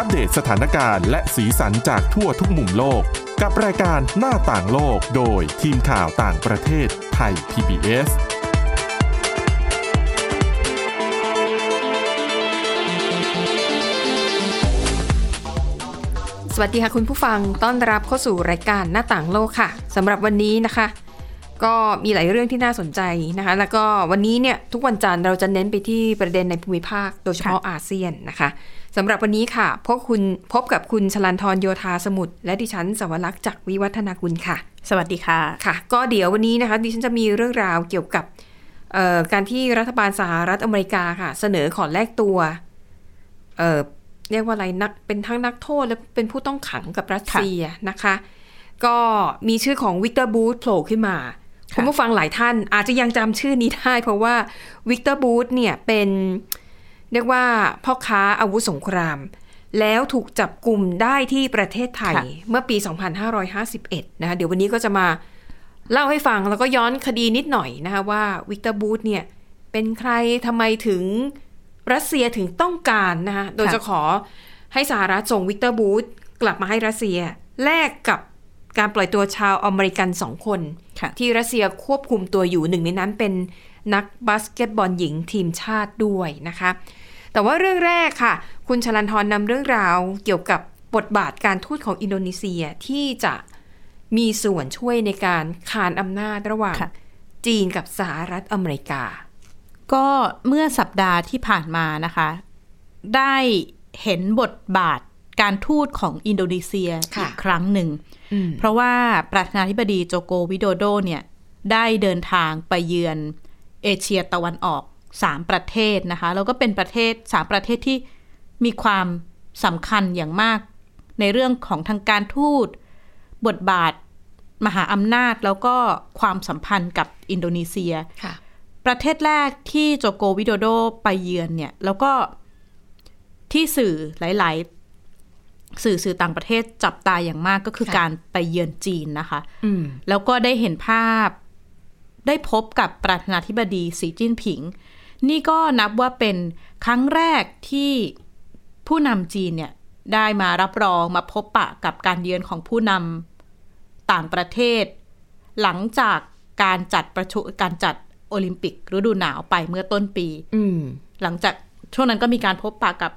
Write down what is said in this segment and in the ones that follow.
อัปเดตสถานการณ์และสีสันจากทั่วทุกมุมโลก กับรายการหน้าต่างโลกโดยทีมข่าวต่างประเทศไทย PBS สวัสดีค่ะคุณผู้ฟังต้อนรับเข้าสู่รายการหน้าต่างโลกค่ะสำหรับวันนี้นะคะ ก็มีหลายเรื่องที่น่าสนใจนะคะ แล้วก็วันนี้เนี่ยทุกวันจันทร์เราจะเน้นไปที่ประเด็นในภูมิภาค โดยเฉพาะอาเซียนนะคะ สำหรับวันนี้ค่ะพบคุณพบกับคุณชลันทรโยธาสมุทรและดิฉันสวรักษ์จากวิวัฒนากุลค่ะ สวัสดีค่ะค่ะ ก็เดี๋ยววันนี้นะคะดิฉันจะมีเรื่องราวเกี่ยวกับเอ่อการที่รัฐบาลสหรัฐอเมริกาค่ะ เสนอขอแลกตัวเอ่อเรียกว่าอะไรนักเป็นทั้งนักโทษและเป็นผู้ต้องขังกับรัสเซียนะคะ ก็มีชื่อของวิกเตอร์บูธโผล่ขึ้นมาค่ะคุณผู้ฟังหลายท่านอาจจะยังจำชื่อนี้ได้เพราะว่าวิกเตอร์บูธเนี่ยเป็น เรียกว่าพ่อค้าอาวุธสงคราม แล้วถูกจับกลุ่มได้ที่ประเทศไทยค่ะเมื่อปี 2551 นะคะเดี๋ยววันนี้ก็จะมาเล่าให้ฟังแล้วก็ย้อนคดีนิดหน่อยนะคะว่าวิกเตอร์บูธเนี่ยเป็นใครทำไมถึงรัสเซียถึงต้องการนะคะโดยจะขอให้สหรัฐส่งวิกเตอร์บูธกลับมาให้รัสเซียแลกกับการปล่อยตัวชาวอเมริกันสองคนค่ะที่รัสเซียควบคุมตัวอยู่หนึ่งในนั้นเป็นนักบาสเกตบอลหญิงทีมชาติด้วยนะคะ แต่ว่าเรื่องแรกค่ะ คุณชลันทรนำเรื่องราวเกี่ยวกับบทบาทการทูตของอินโดนีเซียที่จะมีส่วนช่วยในการขานอำนาจระหว่างค่ะจีนกับสหรัฐอเมริกา ก็เมื่อสัปดาห์ที่ผ่านมานะคะ ได้เห็นบทบาทการทูตของอินโดนีเซียค่ะอีกครั้งหนึ่งอืมเพราะว่าประธานาธิบดีโจโกวิโดโดเนี่ย ได้เดินทางไปเยือนเอเชียตะวันออก 3 ประเทศนะคะแล้วก็เป็นประเทศ 3 ประเทศที่มีความสำคัญอย่างมาก ในเรื่องของทางการทูต บทบาท มหาอำนาจแล้วก็ความสัมพันธ์กับอินโดนีเซียค่ะประเทศแรกที่โจโกวิโดโดไปเยือนเนี่ยแล้วก็ที่สื่อหลาย ๆ สื่อสื่อต่างประเทศจับตาอย่างมากก็คือค่ะการไปเยือนจีนนะคะอืมแล้วก็ได้เห็นภาพได้พบกับประธานาธิบดีสีจิ้นผิง นี่ก็นับว่าเป็นครั้งแรกที่ผู้นำจีนเนี่ยได้มารับรองมาพบปะกับการเยือนของผู้นำต่างประเทศ หลังจากการจัดประชุมการจัดโอลิมปิกฤดูหนาวไปเมื่อต้นปีอืมหลังจากช่วงนั้นก็มีการพบปะกับ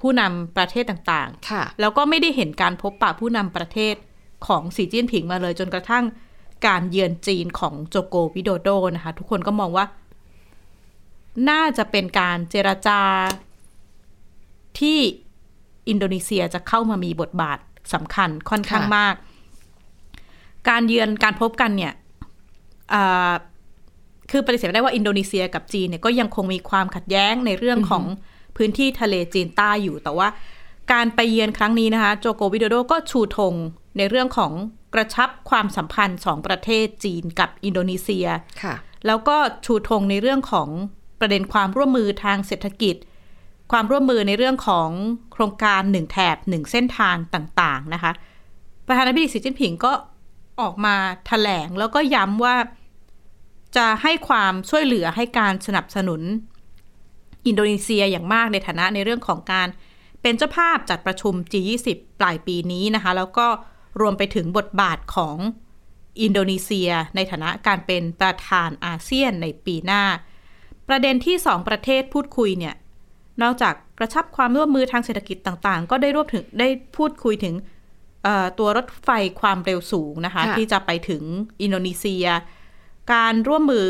ผู้นำประเทศต่างๆค่ะแล้วก็ไม่ได้เห็นการพบปะผู้นำประเทศของสีจิ้นผิงมาเลยจนกระทั่งการเยือนจีนของโจโกวิโดโดนะคะ ทุกคนก็มองว่า น่าจะเป็นการเจรจาที่อินโดนีเซียจะเข้ามามีบทบาทสำคัญค่อนข้างค่ะมาก การเยือนการพบกันเนี่ยอ่าคือปฏิเสธไม่ได้ว่าอินโดนีเซียกับจีนเนี่ยก็ยังคงมีความขัดแย้งในเรื่องของพื้นที่ทะเลจีนใต้อยู่ แต่ว่าการไปเยือนครั้งนี้นะคะ โจโกวิโดโดก็ชูธงในเรื่องของกระชับความสัมพันธ์สองประเทศจีนกับอินโดนีเซียค่ะแล้วก็ชูธงในเรื่องของ ประเด็นความร่วมมือทางเศรษฐกิจ ความร่วมมือในเรื่องของโครงการหนึ่งแถบหนึ่งเส้นทางต่างๆนะคะประธานาธิบดีสีจิ้นผิงก็ออกมาแถลงแล้วก็ย้ำว่าจะให้ความช่วยเหลือให้การสนับสนุน อินโดนีเซียอย่างมากในฐานะในเรื่องของการเป็นเจ้าภาพจัดประชุม G20 ปลายปีนี้นะคะ แล้วก็รวมไปถึงบทบาทของอินโดนีเซีย ในฐานะการเป็นประธานอาเซียนในปีหน้า ประเด็นที่สองประเทศพูดคุยเนี่ยนอกจากกระชับความร่วมมือทางเศรษฐกิจต่างๆ ก็ได้รวมถึงได้พูดคุยถึงเอ่อตัวรถไฟความเร็วสูงนะคะค่ะที่จะไปถึงอินโดนีเซีย การร่วมมือ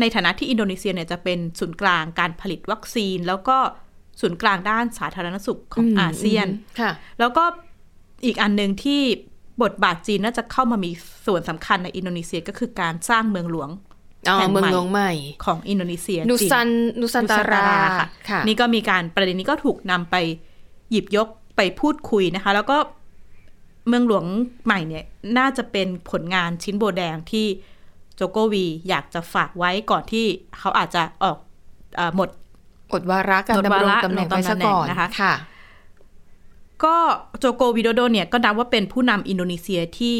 ในฐานะที่อินโดนีเซียเนี่ยจะเป็นศูนย์กลางการผลิตวัคซีน แล้วก็ศูนย์กลางด้านสาธารณสุขของอาเซียนค่ะแล้วก็อีกอันหนึ่งที่บทบาทจีนน่าจะเข้ามามีส่วนสำคัญในอินโดนีเซียก็คือการสร้างเมืองหลวงอ๋อ แห่งใหม่เมืองหลวงใหม่ของอินโดนีเซียนูจีซันนูซันตาราค่ะค่ะ นี่ก็มีการประเด็นนี้ก็ถูกนำไปหยิบยกไปพูดคุยนะคะ แล้วก็เมืองหลวงใหม่เนี่ย น่าจะเป็นผลงานชิ้นโบแดงที่โจโกวีอยากจะฝากไว้ก่อนที่เขาอาจจะออกเออหมดกดวาระการกฎดำวารงระตำแหน่งดำรงไปซะตำแหน่งก่อนนะคะค่ะ ก็โจโกวิโดโดเนี่ยก็นับว่าเป็นผู้นำอินโดนีเซียที่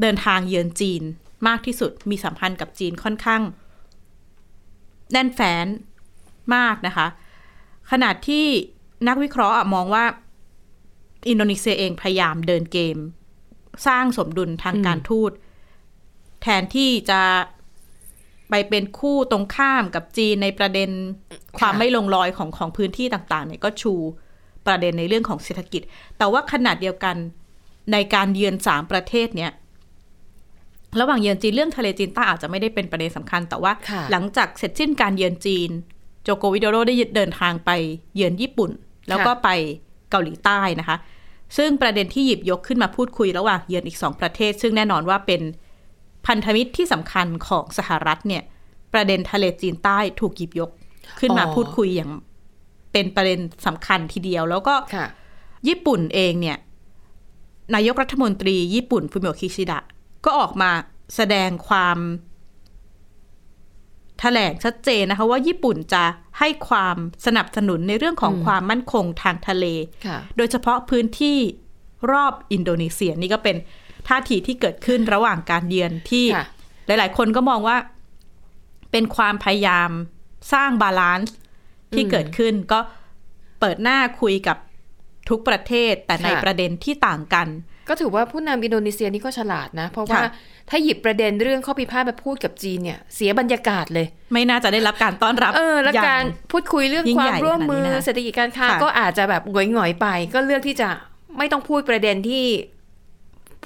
เดินทางเยือนจีน มากที่สุด มีสัมพันธ์กับจีนค่อนข้าง แน่นแฟ้นมากนะคะ ขนาดที่นักวิเคราะห์มองว่า อินโดนีเซียเองพยายามเดินเกม สร้างสมดุลทางการทูต แทนที่จะไปเป็นคู่ตรงข้ามกับจีนในประเด็นความไม่ลงรอยของของพื้นที่ต่างๆเนี่ยก็ชูประเด็นในเรื่องของเศรษฐกิจ แต่ว่าขนาดเดียวกันในการเยือนสามประเทศเนี่ย ระหว่างเยือนจีนเรื่องทะเลจีนใต้อาจจะไม่ได้เป็นประเด็นสำคัญ แต่ว่าค่ะหลังจากเสร็จสิ้นการเยือนจีน โจโกวิโดโดได้เดินทางไปเยือนญี่ปุ่น แล้วก็ไปเกาหลีใต้นะคะ ซึ่งประเด็นที่หยิบยกขึ้นมาพูดคุยระหว่างเยือนอีกสองประเทศ ซึ่งแน่นอนว่าเป็นพันธมิตรที่สำคัญของสหรัฐเนี่ย ประเด็นทะเลจีนใต้ถูกหยิบยกขึ้นมาอ๋อพูดคุยอย่างเป็นประเด็นสำคัญทีเดียว แล้วก็ค่ะญี่ปุ่นเองเนี่ยนายกรัฐมนตรีญี่ปุ่นฟูมิโอคิชิดะ ก็ออกมาแสดงความแถลงชัดเจนนะคะว่าญี่ปุ่นจะให้ความสนับสนุนในเรื่องของความมั่นคงทางทะเลค่ะโดยเฉพาะพื้นที่รอบอินโดนีเซียนี่ก็เป็นท่าทีที่เกิดขึ้นระหว่างการเยือนที่ค่ะหลาย ๆ คนก็มองว่าเป็นความพยายามสร้าง balance ที่เกิดขึ้นก็เปิดหน้าคุยกับทุกประเทศแต่ในค่ะประเด็นที่ต่างกัน ก็ถือว่าผู้นำอินโดนีเซียนี่ก็ฉลาดนะ เพราะว่าค่ะถ้าหยิบประเด็นเรื่องข้อพิพาทมาพูดกับจีนเนี่ย เสียบรรยากาศเลย ไม่น่าจะได้รับการต้อนรับ เออ และย่งการพูดคุยเรื่องยิ่งควาใหมญ่ร่วมมือขนาดนี้นะเศรษฐกิจการค้าค่ะก็อาจจะแบบหงอยๆไป ก็เลือกที่จะไม่ต้องพูดประเด็นที่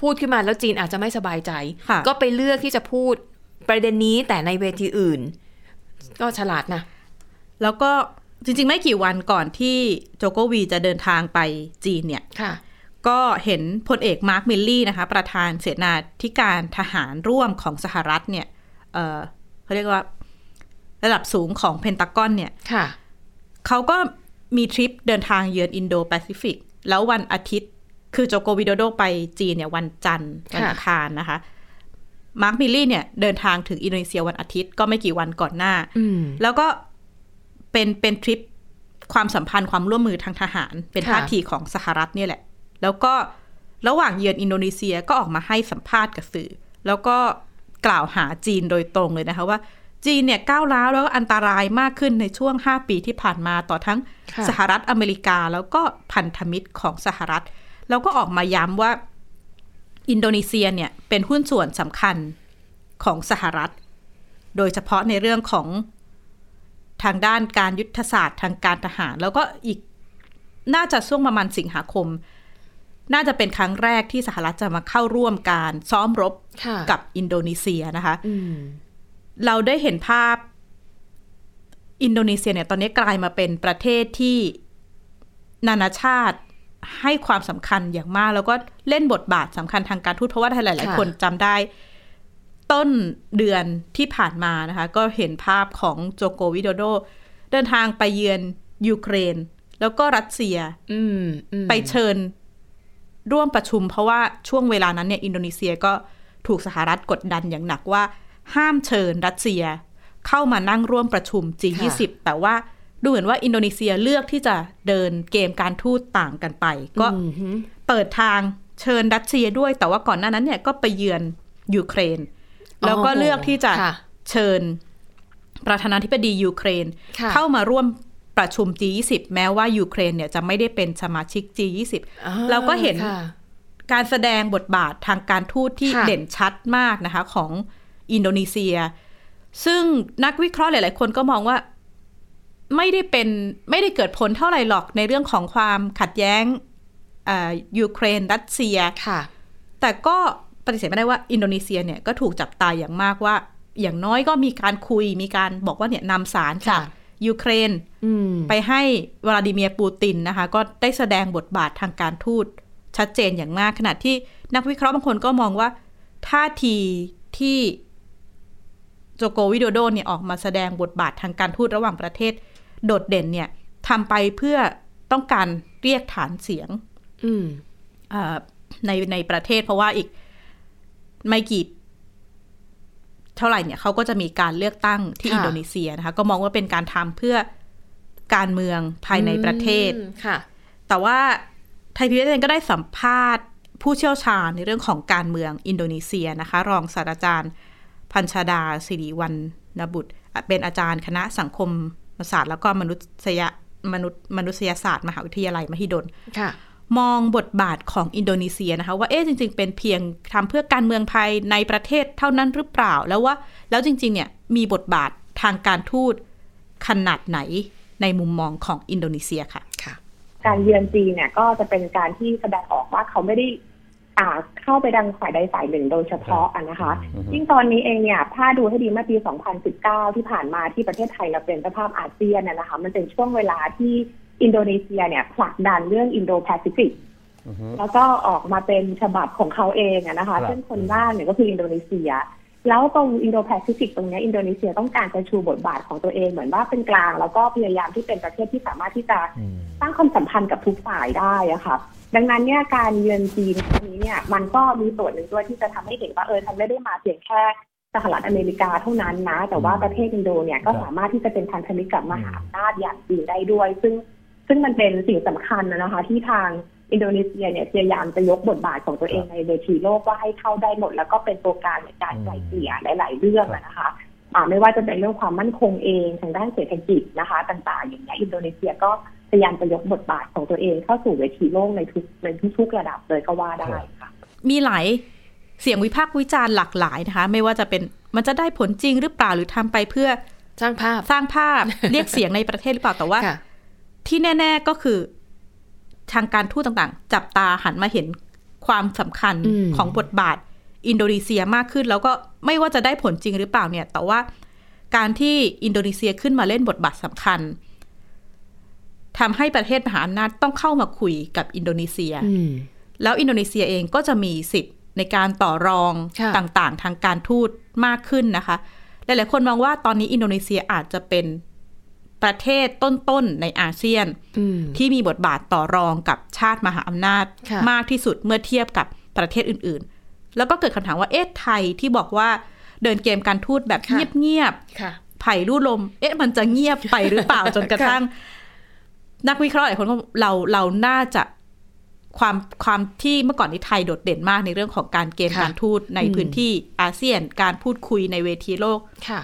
พูดขึ้นมาแล้วจีนอาจจะไม่สบายใจค่ะก็ไปเลือกที่จะพูดประเด็นนี้แต่ในเวทีอื่น ก็ฉลาดนะ แล้วก็จริงๆ ไม่กี่วันก่อนที่โจโกวีจะเดินทางไปจีนเนี่ยค่ะ ก็เห็นพลเอกมาร์คมิลลี่นะคะ ประธานเสนาธิการทหารร่วมของสหรัฐเนี่ยเอ่อเขาเรียกว่าระดับสูงของเพนตากอนเนี่ยค่ะเขาก็มีทริปเดินทางเยือนอินโดแปซิฟิก แล้ววันอาทิตย์ คือโจโกวิโดโดไปจีนเนี่ยวันจันทร์วันค่ะอังคารนะคะ มาร์คมิลลี่เนี่ยเดินทางถึงอินโดนีเซียวันอาทิตย์ก็ไม่กี่วันก่อนหน้าอืมแล้วก็เป็นเป็นทริปความสัมพันธ์ความร่วมมือทางทหาร เป็นค่ะท่าทีของสหรัฐเนี่ยแหละ แล้วก็ระหว่างเยือนอินโดนีเซียก็ออกมาให้สัมภาษณ์กับสื่อ แล้วก็กล่าวหาจีนโดยตรงเลยนะคะว่า จีนเนี่ยก้าวร้าวแล้วก็อันตรายมากขึ้นในช่วง 5 ปีที่ผ่านมาต่อทั้งค่ะสหรัฐอเมริกาแล้วก็พันธมิตรของสหรัฐ แล้วก็ออกมาย้ำว่าอินโดนีเซียเนี่ยเป็นหุ้นส่วนสำคัญของสหรัฐ โดยเฉพาะในเรื่องของทางด้านการยุทธศาสตร์ทางการทหาร แล้วก็อีกน่าจะช่วงประมาณสิงหาคม น่าจะเป็นครั้งแรกที่สหรัฐจะมาเข้าร่วมการซ้อมรบค่ะกับอินโดนีเซียนะคะอืมเราได้เห็นภาพอินโดนีเซียเนี่ยตอนนี้กลายมาเป็นประเทศที่นานาชาติให้ความสำคัญอย่างมาก แล้วก็เล่นบทบาทสำคัญทางการทูตเพราะว่าหลายค่ะๆคนจำได้ ต้นเดือนที่ผ่านมานะคะ ก็เห็นภาพของโจโกวิโดโด เดินทางไปเยือนยูเครน แล้วก็รัสเซียอืมอืมไปเชิญ ร่วมประชุมเพราะว่าช่วงเวลานั้นเนี่ยอินโดนีเซียก็ถูกสหรัฐกดดันอย่างหนักว่า ห้ามเชิญรัสเซีย เข้ามานั่งร่วมประชุม G20 แต่ว่าดูเหมือนว่าอินโดนีเซียเลือกที่จะเดินเกมการทูตต่างกันไป ก็อืมฮึเปิดทางเชิญรัสเซียด้วย แต่ว่าก่อนหน้านั้นเนี่ยก็ไปเยือนยูเครน แล้วก็เลือกที่จะค่ะเชิญประธานาธิบดียูเครนค่ะเข้ามาร่วม ประชุม G20 แม้ว่ายูเครนเนี่ยจะไม่ได้เป็นสมาชิก G20 อ่เราก็เห็นค่ะการแสดงบทบาททางการทูตที่ค่ะเด่นชัดมากนะคะ ของอินโดนีเซีย ซึ่งนักวิเคราะห์หลาย ๆ คนก็มองว่าไม่ได้เป็นไม่ได้เกิดผลเท่าไหร่หรอกในเรื่องของความขัดแย้งอ่ายูเครนรัสเซียค่ะแต่ก็ปฏิเสธไม่ได้ว่าอินโดนีเซียเนี่ยก็ถูกจับตาอย่างมากว่า อย่างน้อยก็มีการคุยมีการบอกว่าเนี่ยนำสารจากค่ะ ยูเครนอืมไปให้วลาดิเมียร์ปูตินนะคะ ก็ได้แสดงบทบาททางการทูตชัดเจนอย่างมากขณะที่นักวิเคราะห์บางคนก็มองว่า ท่าทีที่โจโกวิโดโดเนี่ยออกมาแสดงบทบาททางการทูตระหว่างประเทศ โดดเด่นเนี่ยทำไปเพื่อต้องการเรียกฐานเสียงอืมเอ่อในในประเทศ เพราะว่าอีกไม่กี่ เท่าไหร่เนี่ยเขาก็จะมีการเลือกตั้งที่ค่ะอินโดนีเซียนะคะ ก็มองว่าเป็นการทำเพื่อการเมืองภายในประเทศอืมค่ะ แต่ว่าไทยพีบีเอสก็ได้สัมภาษณ์ผู้เชี่ยวชาญในเรื่องของการเมืองอินโดนีเซียนะคะ รองศาสตราจารย์ พัญชาดาสิริวันนบุตร เป็นอาจารย์คณะสังคมศาสตร์ แล้วก็มนุษยมนุษย์มนุษยศาสตร์ มหาวิทยาลัยมหิดลค่ะ มองบทบาทของอินโดนีเซียนะคะ ว่าเอ๊ะจริง ๆ เป็นเพียงทำเพื่อการเมืองภายในประเทศเท่านั้นหรือเปล่าแล้วว่า แล้วจริง ๆ เนี่ยมีบทบาททางการทูตขนาดไหนในมุมมองของอินโดนีเซียค่ะค่ะ การเยือนจีนเนี่ยก็จะเป็นการที่แสดงออกว่าเขาไม่ได้อ่าเข้าไปยังฝ่ายใดฝ่ายหนึ่งโดยเฉพาะอะนะคะ ยิ่งตอนนี้เองเนี่ย ถ้าดูให้ดีเมื่อปี 2019 ที่ผ่านมาที่ประเทศไทยเราเป็นเจ้าภาพอาเซียนน่ะนะคะ มันเป็นช่วงเวลาที่ อินโดนีเซียเนี่ยผลักดันเรื่องอินโดแปซิฟิกอือฮึแล้วก็ออกมาเป็นฉบับของเขาเองอะนะคะครับซึ่งคนร่างเนี่ยก็คืออินโดนีเซีย แล้วตรงอินโดแปซิฟิกตรงเนี้ยอินโดนีเซียต้องการจะชูบทบาทของตัวเองเหมือนว่าเป็นกลาง แล้วก็พยายามที่เป็นประเทศที่สามารถที่จะอืมสร้างความสัมพันธ์กับทุกฝ่ายได้อะค่ะดังนั้นเนี่ยการเยือนจีนครั้งนี้เนี่ยมันก็มีส่วนหนึ่งด้วยที่จะทำให้เห็นว่าเออฉันไม่ได้มาเพียงแค่สหรัฐอเมริกาเท่านั้นนะ แต่ว่าประเทศอินโดเนี่ยก็ครับสามารถที่จะเป็นพันธมิตรกับมหาอำนาจอย่างจีนได้ด้วย ซึ่ง ซึ่งมันเป็นสิ่งสำคัญนะคะ ที่ทางอินโดนีเซียเนี่ยพยายามจะยกบทบาทของตัวเองในเวทีโลกว่าให้เข้าได้หมด แล้วก็เป็นตัวกลางในการไกล่เกลี่ยหลาย ๆ เรื่องอะนะคะอ่าไม่ว่าจะเป็นเรื่องความมั่นคงเองทางด้านเศรษฐกิจนะคะ ต่าง ๆ อย่างนี้ยอินโดนีเซียก็พยายามจะยกบทบาทของตัวเองเข้าสู่เวทีโลกในทุกในทุกๆระดับเลยก็ว่าได้ค่ะมีหลายเสียงวิพากษ์วิจารณ์หลากหลายนะคะ ไม่ว่าจะเป็นมันจะได้ผลจริงหรือเปล่าหรือทำไปเพื่อสร้างภาพสร้างภาพเรียกเสียงในประเทศหรือเปล่าแต่ว่าค่ะ ที่แน่ ๆก็คือ ทางการทูตต่างๆ จับตาหันมาเห็นความสำคัญอืมของบทบาทอินโดนีเซียมากขึ้น แล้วก็ไม่ว่าจะได้ผลจริงหรือเปล่าเนี่ย แต่ว่าการที่อินโดนีเซียขึ้นมาเล่นบทบาทสำคัญทำให้ประเทศมหาอำนาจต้องเข้ามาคุยกับอินโดนีเซียอืมแล้วอินโดนีเซียเองก็จะมีสิทธิ์ในการต่อรองค่ะต่างๆ ทางการทูตมากขึ้นนะคะ หลายๆคนมองว่าตอนนี้อินโดนีเซียอาจจะเป็น ประเทศต้นๆในอาเซียนอืมที่มีบทบาทต่อรองกับชาติมหาอำนาจค่ะมากที่สุดเมื่อเทียบกับประเทศอื่นๆ แล้วก็เกิดคำถามว่าเอ๊ะไทยที่บอกว่าเดินเกมการทูตแบบเงียบค่ะๆไผ่รูดลม เอ๊ะมันจะเงียบไปหรือเปล่าจนกระทั่ง นักวิเคราะห์หลายคนก็เราเราน่าจะความความที่เมื่อก่อนนี้ไทยโดดเด่นมากในเรื่องของการเกมค่ะการทูตในอืมพื้นที่อาเซียน การพูดคุยในเวทีโลกค่ะ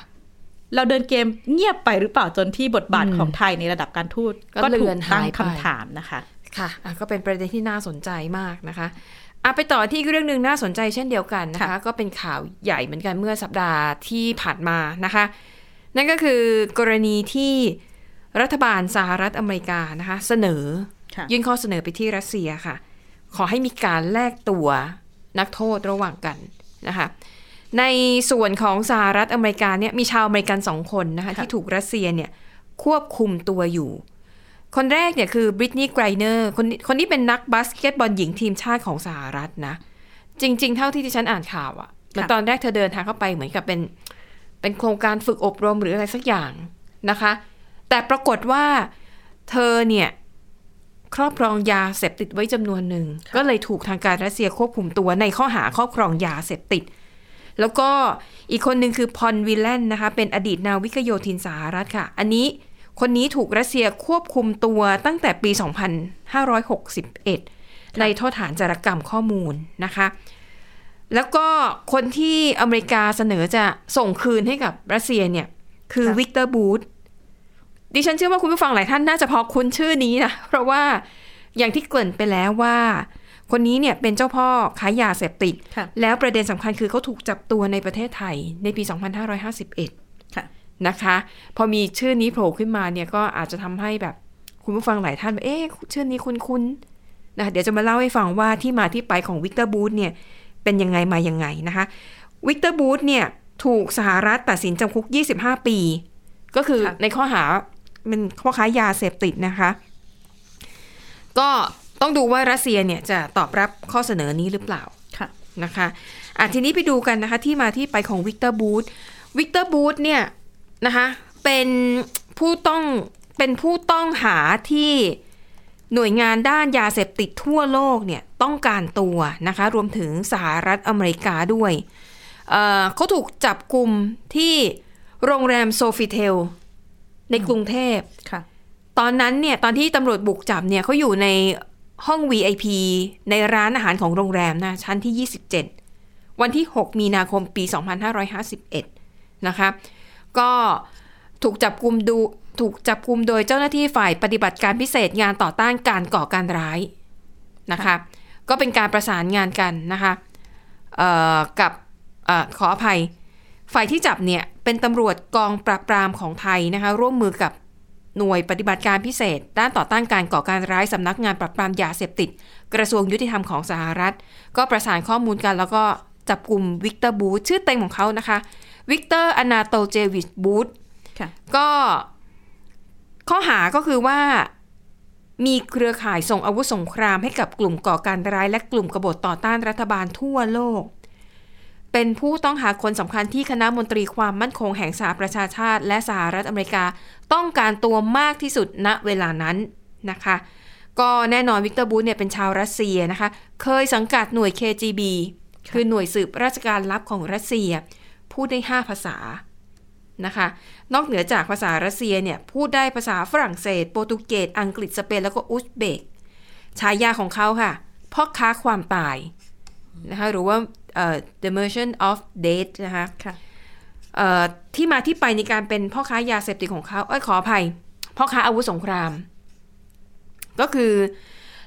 เราเดินเกมเงียบไปหรือเปล่าจนที่บทบาทอืมของไทยในระดับการทูตก็ถูเลืกอนตั้งหายไปคำถามนะคะค่ะอะก็เป็นประเด็นที่น่าสนใจมากนะคะอะไปต่อที่อีกเรื่องหนึ่งน่าสนใจเช่นเดียวกันนะคะค่ะก็เป็นข่าวใหญ่เหมือนกันเมื่อสัปดาห์ที่ผ่านมานะคะ นั่นก็คือกรณีที่รัฐบาลสหรัฐอเมริกานะคะ เสนอค่ะยื่นข้อเสนอไปที่รัสเซียค่ะ ขอให้มีการแลกตัวนักโทษระหว่างกันนะคะ ในส่วนของสหรัฐอเมริกาเนี่ยมีชาวอเมริกันสองคนนะคะค่ะที่ถูกรัสเซียเนี่ยควบคุมตัวอยู่ คนแรกเนี่ยคือบริตนีย์ไกรเนอร์คนนี้คนนี้เป็นนักบาสเกตบอลหญิงทีมชาติของสหรัฐนะ จริง ๆ เท่าที่ที่ฉันอ่านข่าวอะ่ะเหมือนตอนแรกเธอเดินทางเข้าไปเหมือนกับเป็น เป็นโครงการฝึกอบรมหรืออะไรสักอย่างนะคะ แต่ปรากฏว่าเธอเนี่ยครอบครองยาเสพติดไว้จำนวนหนึ่ง ก็เลยถูกทางการรัสเซียควบคุมตัวในข้อหาครอบครองยาเสพติด แล้วก็อีกคนหนึ่งคือพอลวิลเลนนะคะ เป็นอดีตนาวิกโยธินสหรัฐค่ะ อันนี้คนนี้ถูกรัสเซียควบคุมตัวตั้งแต่ปี 2561 ในโทษฐานจารกรรมข้อมูลนะคะ แล้วก็คนที่อเมริกาเสนอจะส่งคืนให้กับรัสเซียเนี่ยคือค่ะวิกเตอร์บูธดิฉันเชื่อว่าคุณผู้ฟังหลายท่านน่าจะพอคุ้นชื่อนี้นะ เพราะว่าอย่างที่เกริ่นไปแล้วว่า คนนี้เนี่ยเป็นเจ้าพ่อค้ายาเสพติดค่ะแล้วประเด็นสำคัญคือเขาถูกจับตัวในประเทศไทยในปี 2551ค่ะนะคะ พอมีชื่อนี้โผล่ขึ้นมาเนี่ยก็อาจจะทำให้แบบคุณผู้ฟังหลายท่านแบบเอ๊ะชื่อนี้คุ้นๆนะคะเดี๋ยวจะมาเล่าให้ฟังว่าที่มาที่ไปของวิกเตอร์บูธเนี่ยเป็นยังไงมายังไงนะคะวิกเตอร์บูธเนี่ยถูกสหรัฐตัดสินจำคุก 25 ปี ก็คือค่ะในข้อหาเป็นข้อค้ายาเสพติดนะคะ ก็ ต้องดูว่ารัสเซียเนี่ยจะตอบรับข้อเสนอนี้หรือเปล่าค่ะนะคะอะทีนี้ไปดูกันนะคะที่มาที่ไปของวิกเตอร์บูธวิกเตอร์บูธเนี่ยนะคะเป็นผู้ต้องเป็นผู้ต้องหาที่หน่วยงานด้านยาเสพติดทั่วโลกเนี่ยต้องการตัวนะคะรวมถึงสหรัฐอเมริกาด้วยเอ่อเขาถูกจับกลุ่มที่โรงแรมโซฟิเทล ในกรุงเทพค่ะตอนนั้นเนี่ยตอนที่ตำรวจบุกจับเนี่ยเขาอยู่ใน ห้อง VIP ในร้านอาหารของโรงแรมนะชั้นที่ 27 วันที่ 6 มีนาคมปี 2551 นะคะ ก็ถูกจับกลุ่มดูถูกจับกลุ่มโดยเจ้าหน้าที่ฝ่ายปฏิบัติการพิเศษงานต่อต้านการก่อการร้ายนะคะ ก็เป็นการประสานงานกันนะคะกับออขออภัย ฝ่ายที่จับเนี่ยเป็นตำรวจกองปราบปรามของไทยนะคะร่วมมือกับ หน่วยปฏิบัติการพิเศษ ด้านต่อต้านการก่อการร้ายสำนักงานปราบปรามยาเสพติด กระทรวงยุติธรรมของสหรัฐ ก็ประสานข้อมูลกันแล้วก็จับกลุ่มวิกเตอร์บูธชื่อเต็มของเขานะคะวิกเตอร์อนาโตลเยวิชบูธค่ะก็ข้อหาก็คือว่ามีเครือข่ายส่งอาวุธสงครามให้กับกลุ่มก่อการร้ายและกลุ่มกบฏต่อต้านรัฐบาลทั่วโลก เป็นผู้ต้องหาคนสำคัญที่คณะมนตรีความมั่นคงแห่งสหประชาชาติ และสหรัฐอเมริกาต้องการตัวมากที่สุดณเวลานั้นนะคะ ก็แน่นอนวิกเตอร์บูธเนี่ยเป็นชาวรัสเซียนะคะ เคยสังกัดหน่วย KGB คือหน่วยสืบราชการลับของรัสเซีย พูดได้ 5 ภาษานะคะ นอกเหนือจากภาษารัสเซียเนี่ยพูดได้ภาษาฝรั่งเศส โปรตุเกส อังกฤษ สเปน แล้วก็อุซเบก ฉายาของเขาค่ะพ่อค้าความตายนะคะหรือว่า the merchant of death นะคะค่ะเอ่อที่มาที่ไปในการเป็นพ่อค้ายาเสพติดของเขาเอ้ยขออภัย พ่อค้าอาวุธสงคราม ก็คือ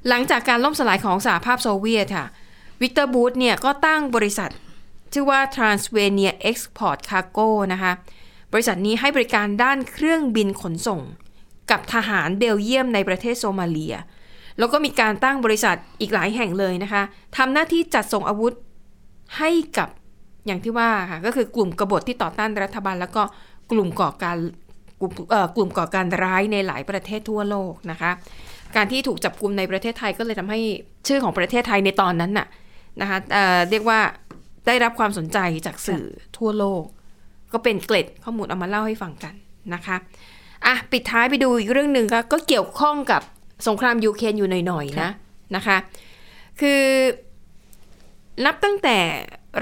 หลังจากการล่มสลายของสหภาพโซเวียตค่ะวิกเตอร์บูธเนี่ยก็ตั้งบริษัท ชื่อว่า Transavia Export Cargo นะคะบริษัทนี้ให้บริการด้านเครื่องบินขนส่ง กับทหารเบลเยียมในประเทศโซมาเลีย แล้วก็มีการตั้งบริษัทอีกหลายแห่งเลยนะคะทำหน้าที่จัดส่งอาวุธ ให้กับอย่างที่ว่าค่ะก็คือกลุ่มกบฏที่ต่อต้านรัฐบาล แล้วก็กลุ่มก่อการกลุ่มเอ่อกลุ่มก่อการร้ายในหลายประเทศทั่วโลกนะคะ การที่ถูกจับกลุ่มในประเทศไทยก็เลยทำให้ชื่อของประเทศไทยในตอนนั้นน่ะนะคะเอ่อเรียกว่าได้รับความสนใจจากสื่อทั่วโลก ก็เป็นเกล็ดข้อมูลเอามาเล่าให้ฟังกันนะคะอะปิดท้ายไปดูอีกเรื่องหนึ่งก็ก็เกี่ยวข้องกับสงครามยูเครนอยู่หน่อยๆนะนะคะ คือ นับตั้งแต่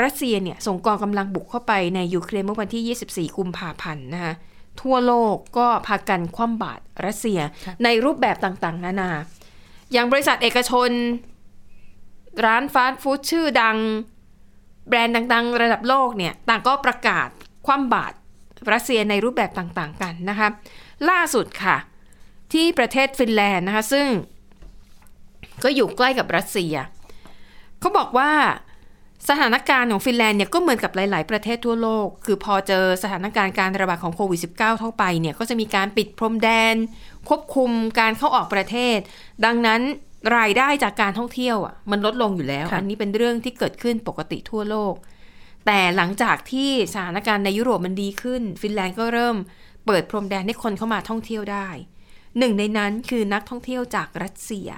รัสเซียเนี่ยส่งกองกำลังบุกเข้าไปในยูเครนเมื่อวันที่ 24 กุมภาพันธ์นะคะทั่วโลกก็พากันคว่ำบาตรรัสเซียค่ะในรูปแบบต่างๆ นานา อย่างบริษัทเอกชน ร้านฟาสต์ฟู้ดชื่อดัง แบรนด์ดัง ๆ ระดับโลกเนี่ยต่างก็ประกาศคว่ำบาตรรัสเซียในรูปแบบต่างๆ กันนะคะล่าสุดค่ะ ที่ประเทศฟินแลนด์นะคะซึ่ง ก็อยู่ใกล้กับรัสเซีย เขาบอกว่า สถานการณ์ของฟินแลนด์เนี่ยก็เหมือนกับหลาย ๆ ประเทศทั่วโลก คือพอเจอสถานการณ์การระบาดของโควิด -19 เข้าไปเนี่ยก็จะมีการปิดพรมแดน ควบคุมการเข้าออกประเทศ ดังนั้นรายได้จากการท่องเที่ยวอะมันลดลงอยู่แล้วค่ะอันนี้เป็นเรื่องที่เกิดขึ้นปกติทั่วโลก แต่หลังจากที่สถานการณ์ในยุโรปมันดีขึ้น ฟินแลนด์ก็เริ่มเปิดพรมแดนให้คนเข้ามาท่องเที่ยวได้ หนึ่งในนั้นคือนักท่องเที่ยวจากรัสเซีย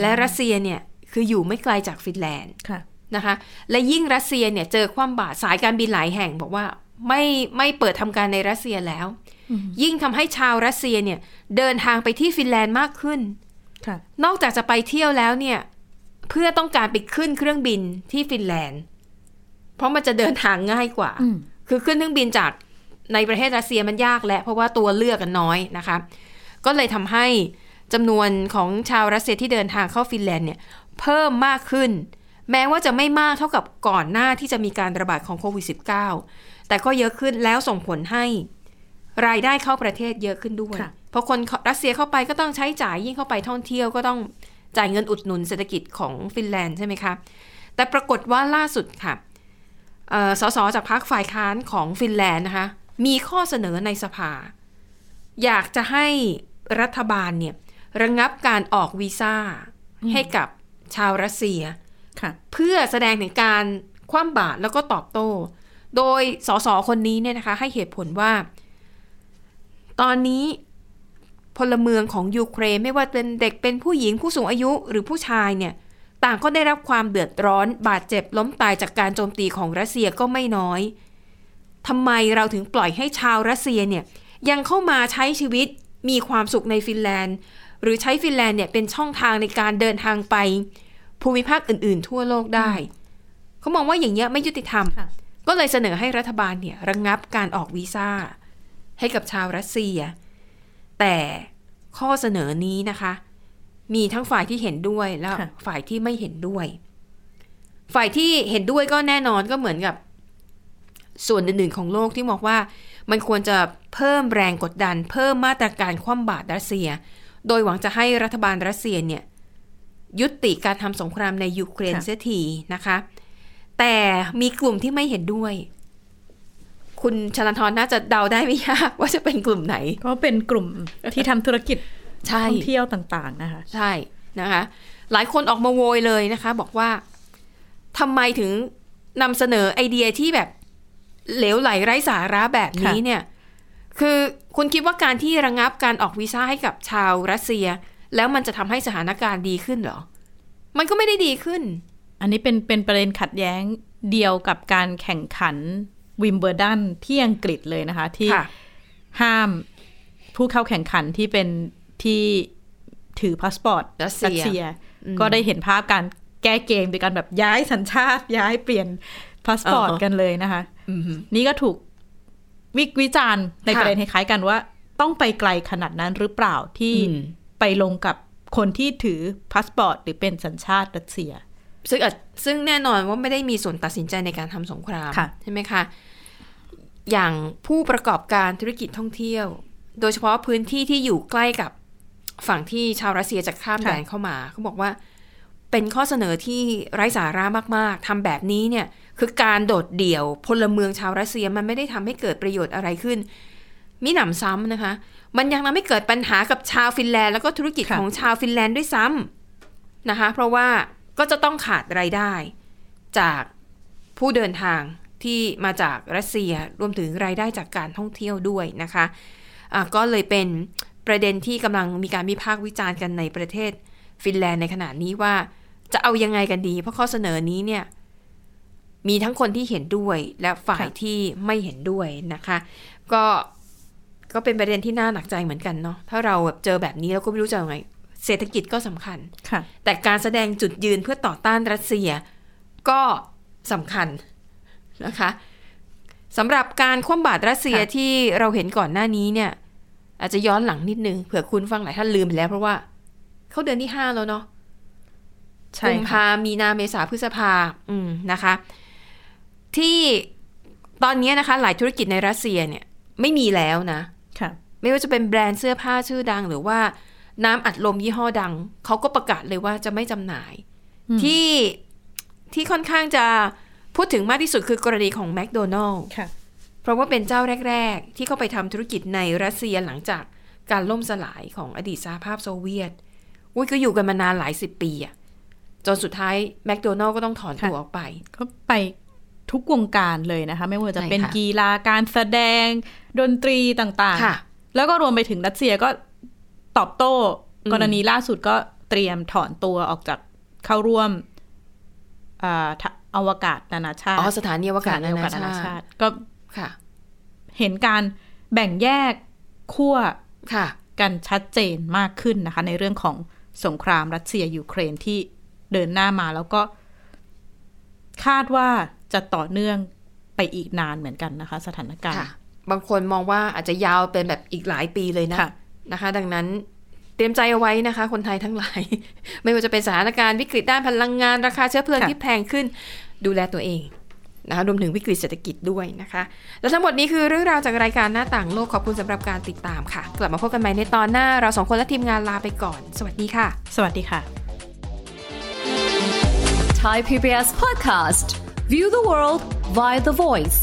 และรัสเซียเนี่ยคืออยู่ไม่ไกลจากฟินแลนด์ค่ะ นะคะ และยิ่งรัสเซียเนี่ยเจอความบาดสายการบินหลายแห่ง บอกว่าไม่ไม่เปิดทำการในรัสเซียแล้ว ยิ่งทำให้ชาวรัสเซียเนี่ยเดินทางไปที่ฟินแลนด์มากขึ้นค่ะนอกจากจะไปเที่ยวแล้วเนี่ยเพื่อต้องการไปขึ้นเครื่องบินที่ฟินแลนด์ เพราะมันจะเดินทางง่ายกว่าอืมคือขึ้นเครื่องบินจากในประเทศรัสเซียมันยากแหละ เพราะว่าตัวเลือกมันน้อยนะคะ ก็เลยทำให้จำนวนของชาวรัสเซียที่เดินทางเข้าฟินแลนด์เนี่ย เพิ่มมากขึ้น แม้ว่าจะไม่มากเท่ากับก่อนหน้าที่จะมีการระบาดของโควิด -19 แต่ก็เยอะขึ้นแล้วส่งผลให้รายได้เข้าประเทศเยอะขึ้นด้วยค่ะเพราะคนรัสเซียเข้าไปก็ต้องใช้จ่ายยิ่งเข้าไปท่องเที่ยวก็ต้องจ่ายเงินอุดหนุนเศรษฐกิจของฟินแลนด์ใช่ไหมคะ แต่ปรากฏว่าล่าสุดค่ะเอ่อสสจากพรรคฝ่ายค้านของฟินแลนด์นะคะ มีข้อเสนอในสภา อยากจะให้รัฐบาลเนี่ยระงับการออกวีซ่าให้กับชาวรัสเซียค่ะ เพื่อแสดงถึงการคว่ำบาตรแล้วก็ตอบโต้ โดยสสคนนี้เนี่ยนะคะ ให้เหตุผลว่า ตอนนี้พลเมืองของยูเครนไม่ว่าเป็นเด็กเป็นผู้หญิงผู้สูงอายุหรือผู้ชายเนี่ย ต่างก็ได้รับความเดือดร้อน บาดเจ็บล้มตายจากการโจมตีของรัสเซียก็ไม่น้อยทำไมเราถึงปล่อยให้ชาวรัสเซียเนี่ยยังเข้ามาใช้ชีวิตมีความสุขในฟินแลนด์ หรือใช้ฟินแลนด์เนี่ยเป็นช่องทางในการเดินทางไป ภูมิภาคอื่น ๆ ทั่วโลกได้เขามองว่าอย่างเงี้ยไม่ยุติธรรมค่ะก็เลยเสนอให้รัฐบาลเนี่ยระงงับการออกวีซ่า ให้กับชาวรัสเซีย แต่ข้อเสนอนี้นะคะ มีทั้งฝ่ายที่เห็นด้วยและค่ะฝ่ายที่ไม่เห็นด้วย ฝ่ายที่เห็นด้วยก็แน่นอนก็เหมือนกับ ส่วนอื่นๆของโลกที่มองว่ามันควรจะเพิ่มแรงกดดัน เพิ่มมาตรการคว่ำบาตรรัสเซีย โดยหวังจะให้รัฐบาลรัสเซียเนี่ย ยุติการทำสงครามในยูเครนค่ะเสียทีนะคะ แต่มีกลุ่มที่ไม่เห็นด้วย คุณชลันทรน่าจะเดาได้ไม่ยากว่าจะเป็นกลุ่มไหน ก็เป็นกลุ่มที่ทำธุรกิจใช่ท่องเที่ยวต่าง ๆ นะคะ ใช่นะคะ หลายคนออกมาโวยเลยนะคะ บอกว่าทำไมถึงนำเสนอไอเดียที่แบบเหลวไหลไร้สาระแบบนี้ค่ะเนี่ย คือคุณคิดว่าการที่ระงับการออกวีซ่าให้กับชาวรัสเซีย แล้วมันจะทำให้สถานการณ์ดีขึ้นเหรอ มันก็ไม่ได้ดีขึ้น อันนี้เป็นเป็นประเด็นขัดแย้งเดียวกับการแข่งขันวิมเบิลดันที่อังกฤษเลยนะคะ ที่ค่ะห้ามผู้เข้าแข่งขันที่เป็นที่ถือพาสปอร์ตรัสเซีย ก็ได้เห็นภาพการแก้เกมโดยการแบบย้ายสัญชาติ ย้ายเปลี่ยนพาสปอร์ตอ่าฮะกันเลยนะคะอืมนี่ก็ถูกวิวิจารณ์ในค่ะประเด็นคล้ายๆกันว่า ต้องไปไกลขนาดนั้นหรือเปล่าที่อืม ไปลงกับคนที่ถือพาสปอร์ตหรือเป็นสัญชาติรัสเซีย ซึ่งอาจซึ่งแน่นอนว่าไม่ได้มีส่วนตัดสินใจในการทำสงครามค่ะใช่ไหมคะอย่างผู้ประกอบการธุรกิจท่องเที่ยว โดยเฉพาะพื้นที่ที่อยู่ใกล้กับฝั่งที่ชาวรัสเซียจะข้ามแดนเข้ามาเขาบอกว่าเป็นข้อเสนอที่ไร้สาระมาก ๆ ทำแบบนี้เนี่ย คือการโดดเดี่ยวพลเมืองชาวรัสเซียมันไม่ได้ทำให้เกิดประโยชน์อะไรขึ้น มิหนำซ้ำนะคะ มันยังทำให้เกิดปัญหากับชาวฟินแลนด์ แล้วก็ธุรกิจค่ะของชาวฟินแลนด์ด้วยซ้ำนะคะ เพราะว่าก็จะต้องขาดรายได้ จากผู้เดินทางที่มาจากรัสเซียรวมถึงรายได้จากการท่องเที่ยวด้วยนะคะะก็เลยเป็นประเด็นที่กำลังมีการวิพากษ์วิจารณ์กันในประเทศฟินแลนด์ในขณะนี้ว่าจะเอายังไงกันดี เพราะข้อเสนอนี้เนี่ยมีทั้งคนที่เห็นด้วยและฝ่ายค่ะที่ไม่เห็นด้วยนะคะ ก็ ก็เป็นประเด็นที่น่าหนักใจเหมือนกันเนาะถ้าเราแบบเจอแบบนี้เราก็ไม่รู้จะยังไง เศรษฐกิจก็สำคัญค่ะ แต่การแสดงจุดยืนเพื่อต่อต้านรัสเซียก็สำคัญนะคะสำหรับการคว่ำบาตรรัสเซียค่ะที่เราเห็นก่อนหน้านี้เนี่ย อาจจะย้อนหลังนิดนึงเผื่อคุณฟังหลายท่านลืมไปแล้วเพราะว่าเขาเดือนที่ห้าแล้วเนาะใช่กุมค่ะภามีนาเมษาพฤษภาอืมนะคะ ที่ตอนนี้นะคะ หลายธุรกิจในรัสเซียเนี่ย ไม่มีแล้วนะค่ะ ไม่ว่าจะเป็นแบรนด์เสื้อผ้าชื่อดัง หรือว่าน้ำอัดลมยี่ห้อดัง เขาก็ประกาศเลยว่าจะไม่จำหน่ายอืมที่ที่ค่อนข้างจะพูดถึงมากที่สุดคือกรณีของแมคโดนัลล์ค่ะเพราะว่าเป็นเจ้าแรก ๆ ที่เข้าไปทำธุรกิจในรัสเซียหลังจากการล่มสลายของอดีตสหภาพโซเวียตอุ้ยก็อยู่กันมานานหลายสิบปีอะจนสุดท้ายแมคโดนัลล์ก็ต้องถอนตัวออกไป ก็ไปทุกวงการเลยนะคะ ไม่ว่าจะเป็นใช่ค่ะกีฬาการแสดงดนตรีต่างค่ะๆ แล้วก็รวมไปถึงรัสเซียก็ตอบโต้อืมกรณีล่าสุดก็เตรียมถอนตัวออกจากเข้าร่วมอ่าทะอวกาศนานาชาติ อ๋อ สถานีอวกาศสถนาอวนาชาติ ก็ค่ะ เห็นการแบ่งแยกขั้วค่ะ กันชัดเจนมากขึ้นนะคะ ในเรื่องของสงครามรัสเซียยูเครนที่เดินหน้ามาแล้วก็ คาดว่าจะต่อเนื่องไปอีกนานเหมือนกันนะคะ สถานการณ์ค่ะ บางคนมองว่าอาจจะยาวเป็นแบบอีกหลายปีเลยนะค่ะนะคะ ดังนั้นเตรียมใจเอาไว้นะคะ คนไทยทั้งหลาย ไม่ว่าจะเป็นสถานการณ์วิกฤตด้านพลังงานราคาเชื้อเพลิงค่ะที่แพงขึ้น ดูแลตัวเองนะคะรวมถึงวิกฤตเศรษฐกิจด้วยนะคะ และทั้งหมดนี้คือเรื่องราวจากรายการหน้าต่างโลกขอบคุณสำหรับการติดตามค่ะ กลับมาพบกันใหม่ในตอนหน้าเราสองคนและทีมงานลาไปก่อน สวัสดีค่ะ สวัสดีค่ะ Thai PBS podcast. View the world via the voice.